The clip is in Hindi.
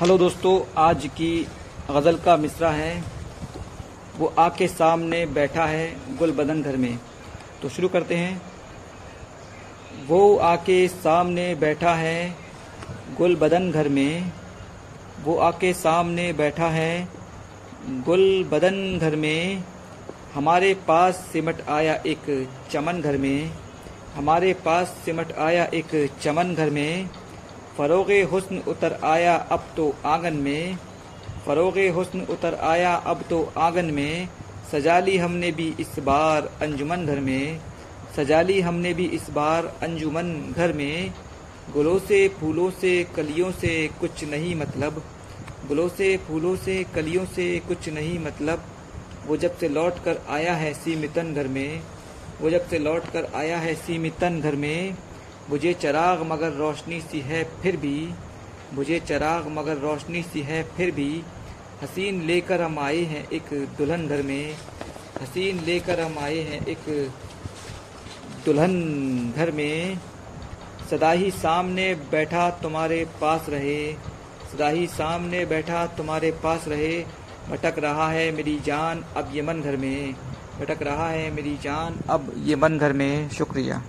हेलो दोस्तों, आज की गज़ल का मिसरा है। वो आके सामने बैठा है गुल बदन घर में। तो शुरू करते हैं। वो आके सामने बैठा है गुल बदन घर में। वो आके सामने बैठा है गुल बदन घर में। हमारे पास सिमट आया एक चमन घर में। हमारे पास सिमट आया एक चमन घर में। फ़रोग़ हुस्न उतर आया, अब तो आँगन में। फ़रोग़ हुस्न उतर आया, अब तो आँगन में। सजा ली हमने भी इस बार अंजुमन घर में। सजा ली हमने भी इस बार अंजुमन घर में। गुलों से, फूलों से, कलियों से कुछ नहीं मतलब। गुलों से, फूलों से, कलियों से कुछ नहीं मतलब। वो जब से लौट कर आया है सीमितन घर में। वो जब से लौट कर आया है सीमितन घर में। मुझे चराग मगर रोशनी सी है फिर भी, मुझे चराग मगर रोशनी सी है फिर भी। हसीन लेकर हम आए हैं एक दुल्हन घर में, हसीन लेकर हम आए हैं एक दुल्हन घर में। सदा ही सामने बैठा तुम्हारे पास रहे, सदा ही सामने बैठा तुम्हारे पास रहे। भटक रहा है मेरी जान अब ये मन घर में भटक रहा है मेरी जान अब ये मन घर में। शुक्रिया।